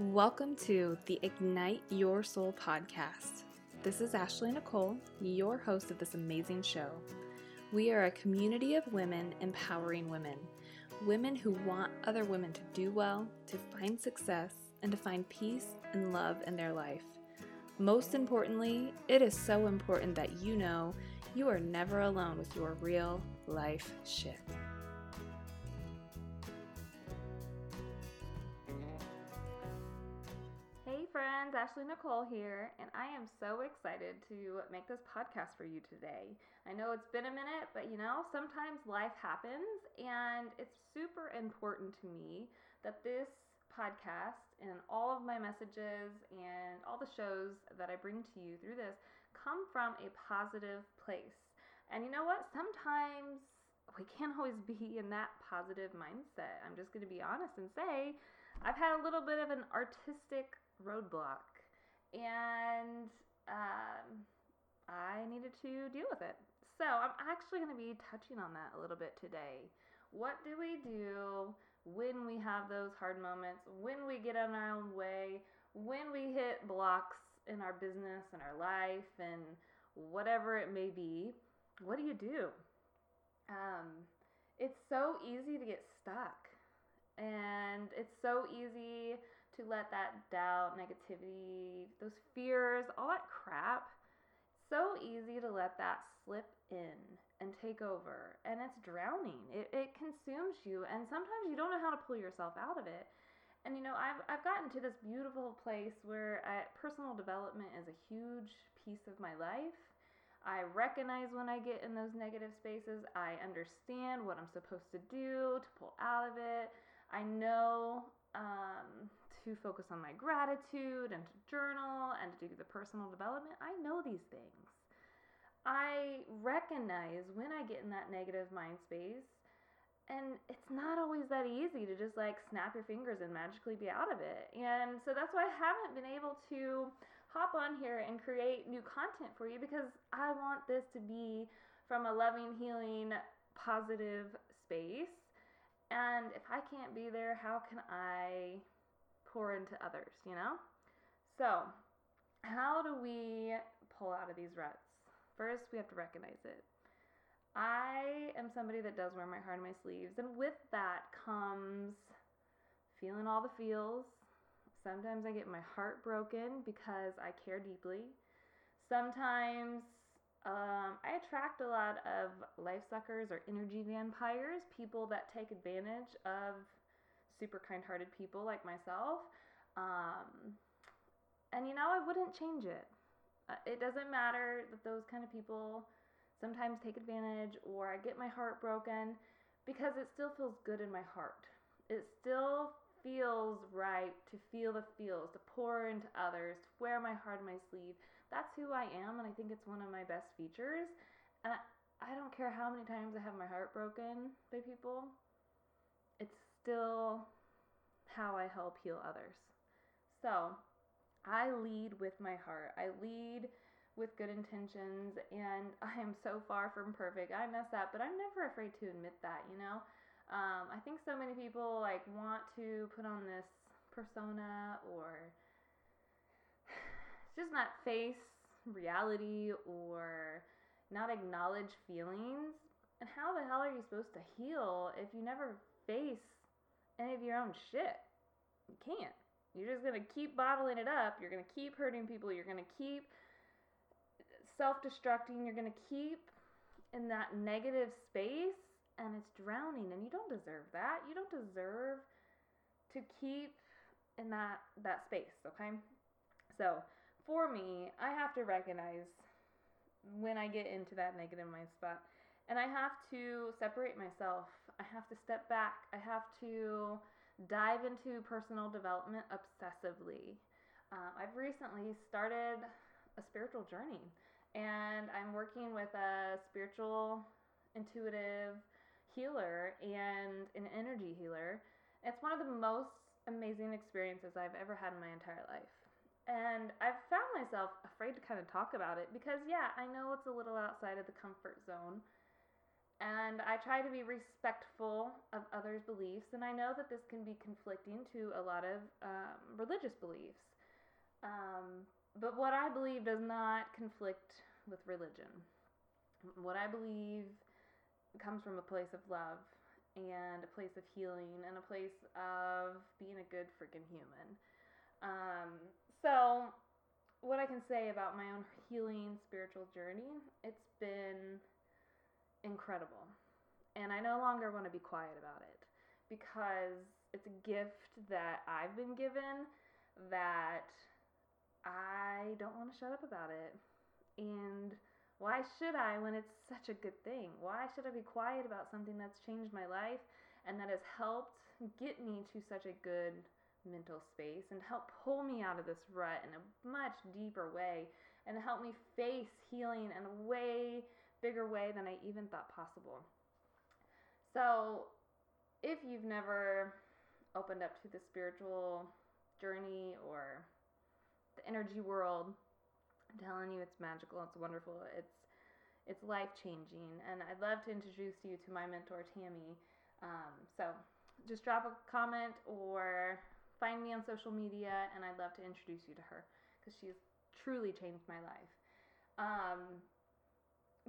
Welcome to the Ignite Your Soul podcast. This is Ashley Nicole, your host of this amazing show. We are a community of women empowering women, women who want other women to do well, to find success, and to find peace and love in their life. Most importantly, it is so important that you know you are never alone with your real life shit. Ashley Nicole here, and I am so excited to make this podcast for you today. I know it's been a minute, but you know, sometimes life happens, and it's super important to me that this podcast and all of my messages and all the shows that I bring to you through this come from a positive place. And you know what? Sometimes we can't always be in that positive mindset. I'm just going to be honest and say I've had a little bit of an artistic roadblock, and um, I needed to deal with it. So I'm actually going to be touching on that a little bit today. What do we do when we have those hard moments, when we get in our own way, when we hit blocks in our business and our life and whatever it may be? What do you do? Um, it's so easy to get stuck, and it's so easy to let that doubt, negativity, those fears, all that crap, so easy to let that slip in and take over. And it's drowning. It, it consumes you. And sometimes you don't know how to pull yourself out of it. And you know, I've, I've gotten to this beautiful place where I, personal development is a huge piece of my life. I recognize when I get in those negative spaces. I understand what I'm supposed to do to pull out of it. I know um, to focus on my gratitude and to journal and to do the personal development. I know these things. I recognize when I get in that negative mind space, and it's not always that easy to just like snap your fingers and magically be out of it. And so that's why I haven't been able to hop on here and create new content for you because I want this to be from a loving, healing, positive space and if I can't be there, how can I pour into others, you know? So, how do we pull out of these ruts? First, we have to recognize it. I am somebody that does wear my heart on my sleeves, and with that comes feeling all the feels. Sometimes I get my heart broken because I care deeply. Sometimes um, I attract a lot of life suckers or energy vampires, people that take advantage of super kind hearted people like myself. Um, and you know, I wouldn't change it. Uh, it doesn't matter that those kind of people sometimes take advantage or I get my heart broken because it still feels good in my heart. It still feels right to feel the feels, to pour into others, to wear my heart on my sleeve that's who I am, and I think it's one of my best features. And I, I don't care how many times I have my heart broken by people, still how I help heal others. So I lead with my heart. I lead with good intentions, and I am so far from perfect. I mess up, but I'm never afraid to admit that, you know? Um, I think so many people like want to put on this persona or just not face reality or not acknowledge feelings. And how the hell are you supposed to heal if you never face any of your own shit? You can't. You're just going to keep bottling it up. You're going to keep hurting people. You're going to keep self destructing. You're going to keep in that negative space and it's drowning and you don't deserve that. You don't deserve to keep in that that space, okay? So, for me, I have to recognize when I get into that negative mind spot. And I have to separate myself. I have to step back. I have to dive into personal development obsessively. Uh, I've recently started a spiritual journey, and I'm working with a spiritual, intuitive healer and an energy healer. It's one of the most amazing experiences I've ever had in my entire life. And I've found myself afraid to kind of talk about it because, yeah, I know it's a little outside of the comfort zone. And I try to be respectful of others' beliefs. And I know that this can be conflicting to a lot of um, religious beliefs. Um, but what I believe does not conflict with religion. What I believe comes from a place of love and a place of healing and a place of being a good freaking human. Um, so, what I can say about my own healing spiritual journey, it's been incredible. And I no longer want to be quiet about it because it's a gift that I've been given that I don't want to shut up about it. And why should I when it's such a good thing? Why should I be quiet about something that's changed my life and that has helped get me to such a good mental space and help pull me out of this rut in a much deeper way and help me face healing in a way bigger way than I even thought possible. So, if you've never opened up to the spiritual journey or the energy world, I'm telling you, it's magical. It's wonderful. It's it's life changing, and I'd love to introduce you to my mentor Tammy. Um, so just drop a comment or find me on social media, and I'd love to introduce you to her because she's truly changed my life. Um,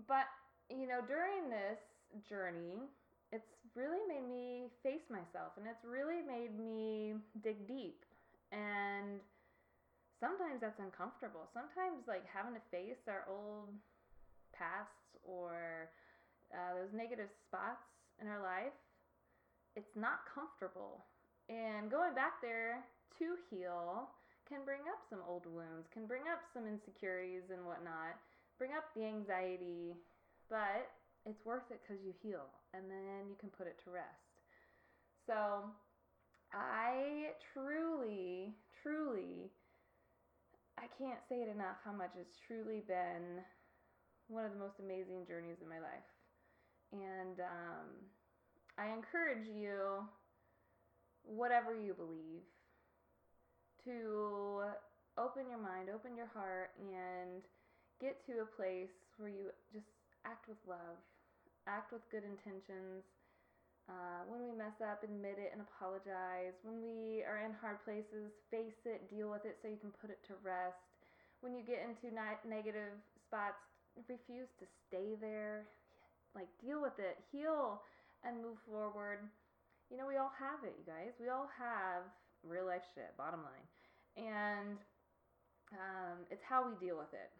but you know, during this journey, it's really made me face myself, and it's really made me dig deep and sometimes that's uncomfortable. Sometimes like having to face our old pasts or uh, those negative spots in our life, it's not comfortable. And going back there to heal can bring up some old wounds, can bring up some insecurities and whatnot, bring up the anxiety, but it's worth it because you heal and then you can put it to rest. So I truly, truly I can't say it enough how much it's truly been one of the most amazing journeys in my life. And um, I encourage you, whatever you believe, to open your mind, open your heart, and get to a place where you just act with love, act with good intentions, uh, when we mess up, admit it and apologize. When we are in hard places, face it, deal with it so you can put it to rest. When you get into ni- negative spots, refuse to stay there. Like, deal with it, heal, and move forward. You know, we all have it, you guys. We all have real life shit, bottom line. And um, it's how we deal with it.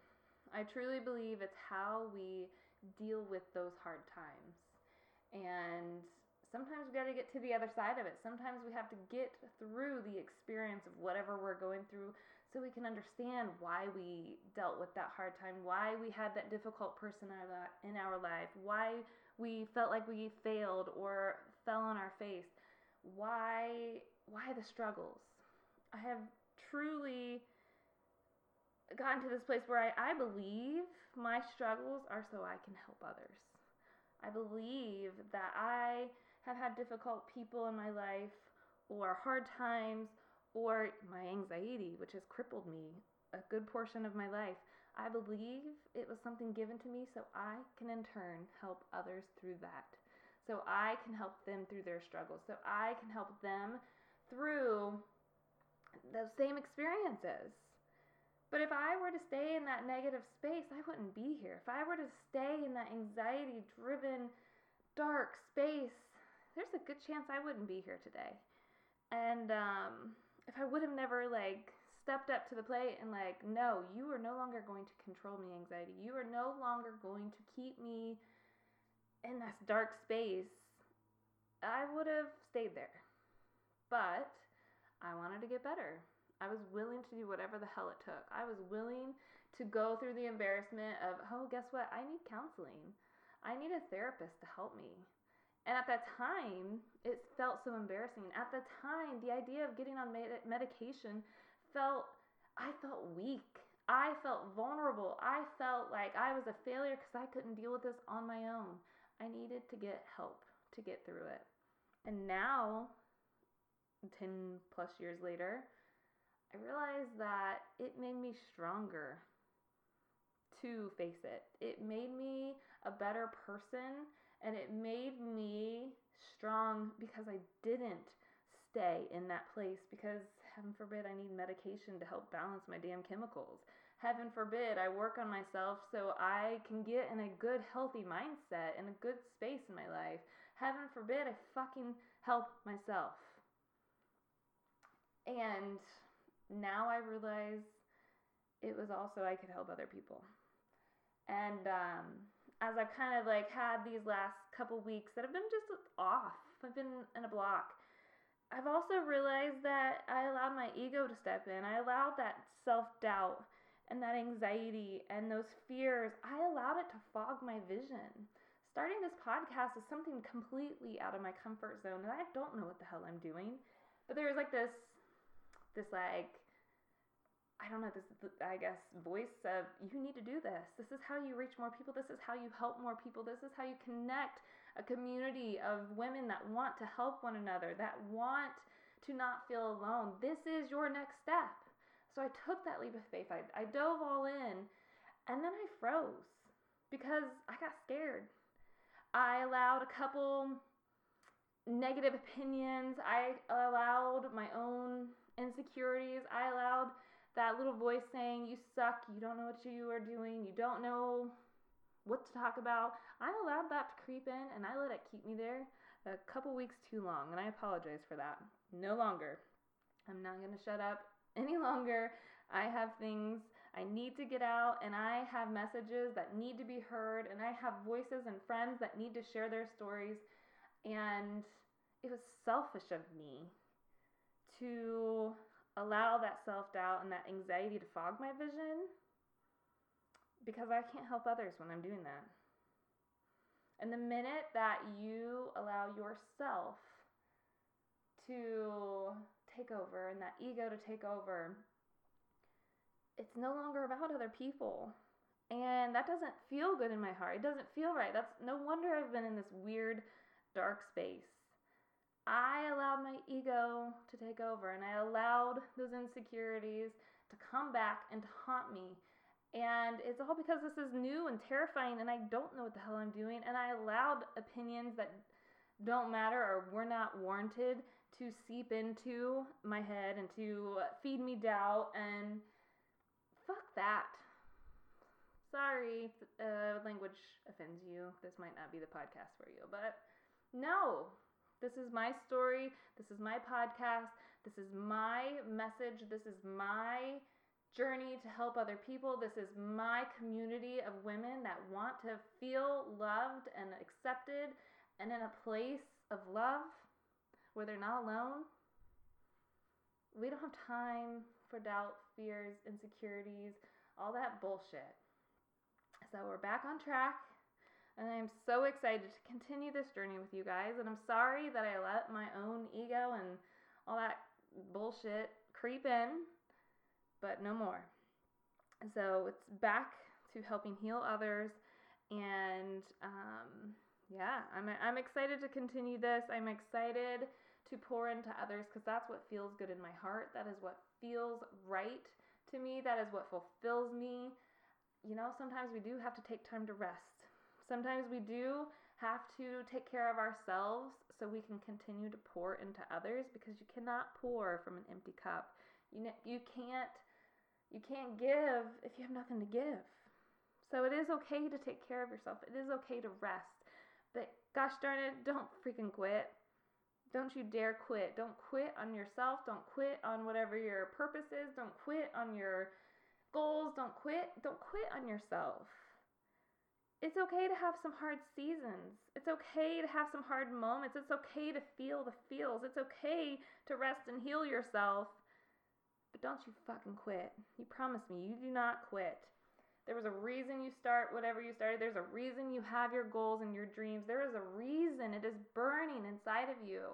I truly believe it's how we deal with those hard times. And sometimes we got to get to the other side of it. Sometimes we have to get through the experience of whatever we're going through so we can understand why we dealt with that hard time, why we had that difficult person in our life, why we felt like we failed or fell on our face, why why the struggles. I have truly gotten to this place where I, I believe my struggles are so I can help others. I believe that I have had difficult people in my life or hard times or my anxiety, which has crippled me a good portion of my life. I believe it was something given to me so I can in turn help others through that. So I can help them through their struggles. So I can help them through those same experiences. But if I were to stay in that negative space, I wouldn't be here. If I were to stay in that anxiety driven, dark space, there's a good chance I wouldn't be here today. And um, if I would have never like stepped up to the plate and like, no, you are no longer going to control me, anxiety. You are no longer going to keep me in this dark space. I would have stayed there. But I wanted to get better. I was willing to do whatever the hell it took. I was willing to go through the embarrassment of, oh, guess what? I need counseling. I need a therapist to help me. And at that time, it felt so embarrassing. At the time, the idea of getting on med- medication felt, I felt weak. I felt vulnerable. I felt like I was a failure because I couldn't deal with this on my own. I needed to get help to get through it. And now, 10 plus years later, I realized that it made me stronger to face it. It made me a better person And it made me strong because I didn't stay in that place because heaven forbid I need medication to help balance my damn chemicals. Heaven forbid I work on myself so I can get in a good, healthy mindset and a good space in my life. Heaven forbid I fucking help myself. And now I realize it was also I could help other people. And um, as I've kind of like had these last couple weeks that have been just off, I've been in a block. I've also realized that I allowed my ego to step in. I allowed that self doubt and that anxiety and those fears. I allowed it to fog my vision. Starting this podcast is something completely out of my comfort zone, and I don't know what the hell I'm doing. But there's like this, this like I don't know, this, I guess, voice of you need to do this. This is how you reach more people. This is how you help more people. This is how you connect a community of women that want to help one another, that want to not feel alone. This is your next step. So I took that leap of faith. I, I dove all in and then I froze because I got scared. I allowed a couple negative opinions. I allowed my own insecurities. I allowed that little voice saying, You suck, you don't know what you are doing, you don't know what to talk about. I allowed that to creep in and I let it keep me there a couple weeks too long, and I apologize for that. No longer. I'm not going to shut up any longer. I have things I need to get out, and I have messages that need to be heard, and I have voices and friends that need to share their stories. And it was selfish of me to allow that self doubt and that anxiety to fog my vision because I can't help others when I'm doing that. And the minute that you allow yourself to take over and that ego to take over, it's no longer about other people. And that doesn't feel good in my heart. It doesn't feel right. That's no wonder I've been in this weird dark space. I allowed my ego to take over and I allowed those insecurities to come back and to haunt me. And it's all because this is new and terrifying and I don't know what the hell I'm doing. And I allowed opinions that don't matter or were not warranted to seep into my head and to feed me doubt. And fuck that. Sorry uh, language offends you. This might not be the podcast for you. But no, this is my story. This is my podcast. This is my message. This is my journey to help other people. This is my community of women that want to feel loved and accepted and in a place of love where they're not alone. We don't have time for doubt, fears, insecurities, all that bullshit. So we're back on track. And I'm so excited to continue this journey with you guys. And I'm sorry that I let my own ego and all that bullshit creep in, but no more. So it's back to helping heal others. And um, yeah, I'm, I'm excited to continue this. I'm excited to pour into others because that's what feels good in my heart. That is what feels right to me. That is what fulfills me. You know, sometimes we do have to take time to rest Sometimes we do have to take care of ourselves so we can continue to pour into others because you cannot pour from an empty cup. You you can't you can't give if you have nothing to give. So it is okay to take care of yourself. It is okay to rest. But gosh darn it, don't freaking quit. Don't you dare quit. Don't quit on yourself. Don't quit on whatever your purpose is. Don't quit on your goals. Don't quit. Don't quit on yourself it's okay to have some hard seasons. It's okay to have some hard moments. It's okay to feel the feels. It's okay to rest and heal yourself. But don't you fucking quit. You promise me, you do not quit. There was a reason you start whatever you started. There's a reason you have your goals and your dreams. There is a reason it is burning inside of you.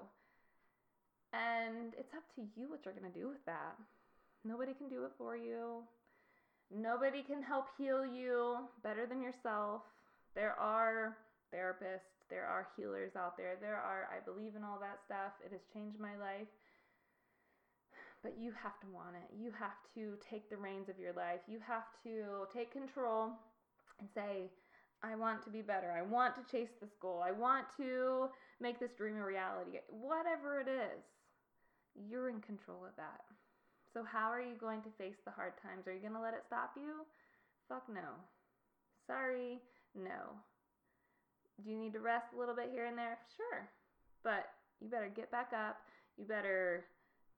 And it's up to you what you're going to do with that. Nobody can do it for you. Nobody can help heal you better than yourself. There are therapists, there are healers out there. There are, I believe in all that stuff. It has changed my life. But you have to want it. You have to take the reins of your life. You have to take control and say, I want to be better. I want to chase this goal. I want to make this dream a reality. Whatever it is, you're in control of that. So, how are you going to face the hard times? Are you going to let it stop you? Fuck no. Sorry, no. Do you need to rest a little bit here and there? Sure. But you better get back up. You better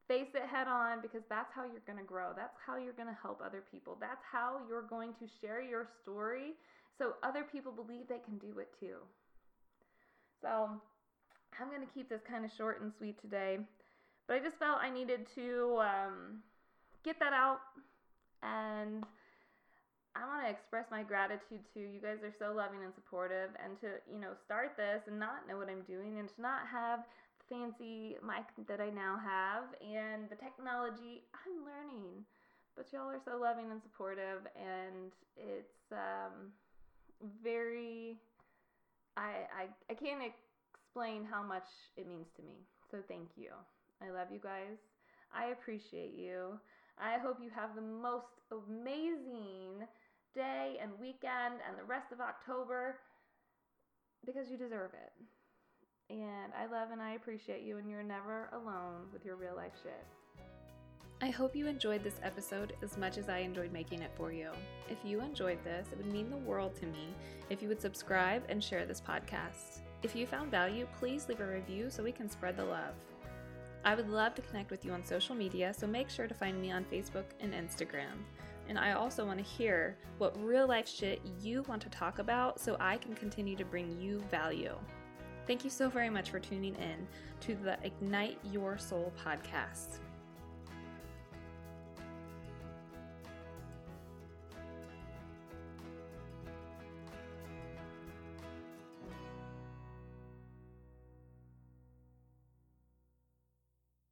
face it head on because that's how you're going to grow. That's how you're going to help other people. That's how you're going to share your story so other people believe they can do it too. So I'm going to keep this kind of short and sweet today, but I just felt I needed to um, get that out and I want to express my gratitude to you guys are so loving and supportive and to, you know, start this and not know what I'm doing and to not have the fancy mic that I now have and the technology I'm learning. But y'all are so loving and supportive and it's um, very I, I I can't explain how much it means to me. So thank you. I love you guys. I appreciate you. I hope you have the most amazing day and weekend and the rest of October because you deserve it. And I love and I appreciate you, and you're never alone with your real life shit. I hope you enjoyed this episode as much as I enjoyed making it for you. If you enjoyed this, it would mean the world to me if you would subscribe and share this podcast. If you found value, please leave a review so we can spread the love. I would love to connect with you on social media, so make sure to find me on Facebook and Instagram. And I also want to hear what real life shit you want to talk about so I can continue to bring you value. Thank you so very much for tuning in to the Ignite Your Soul podcast.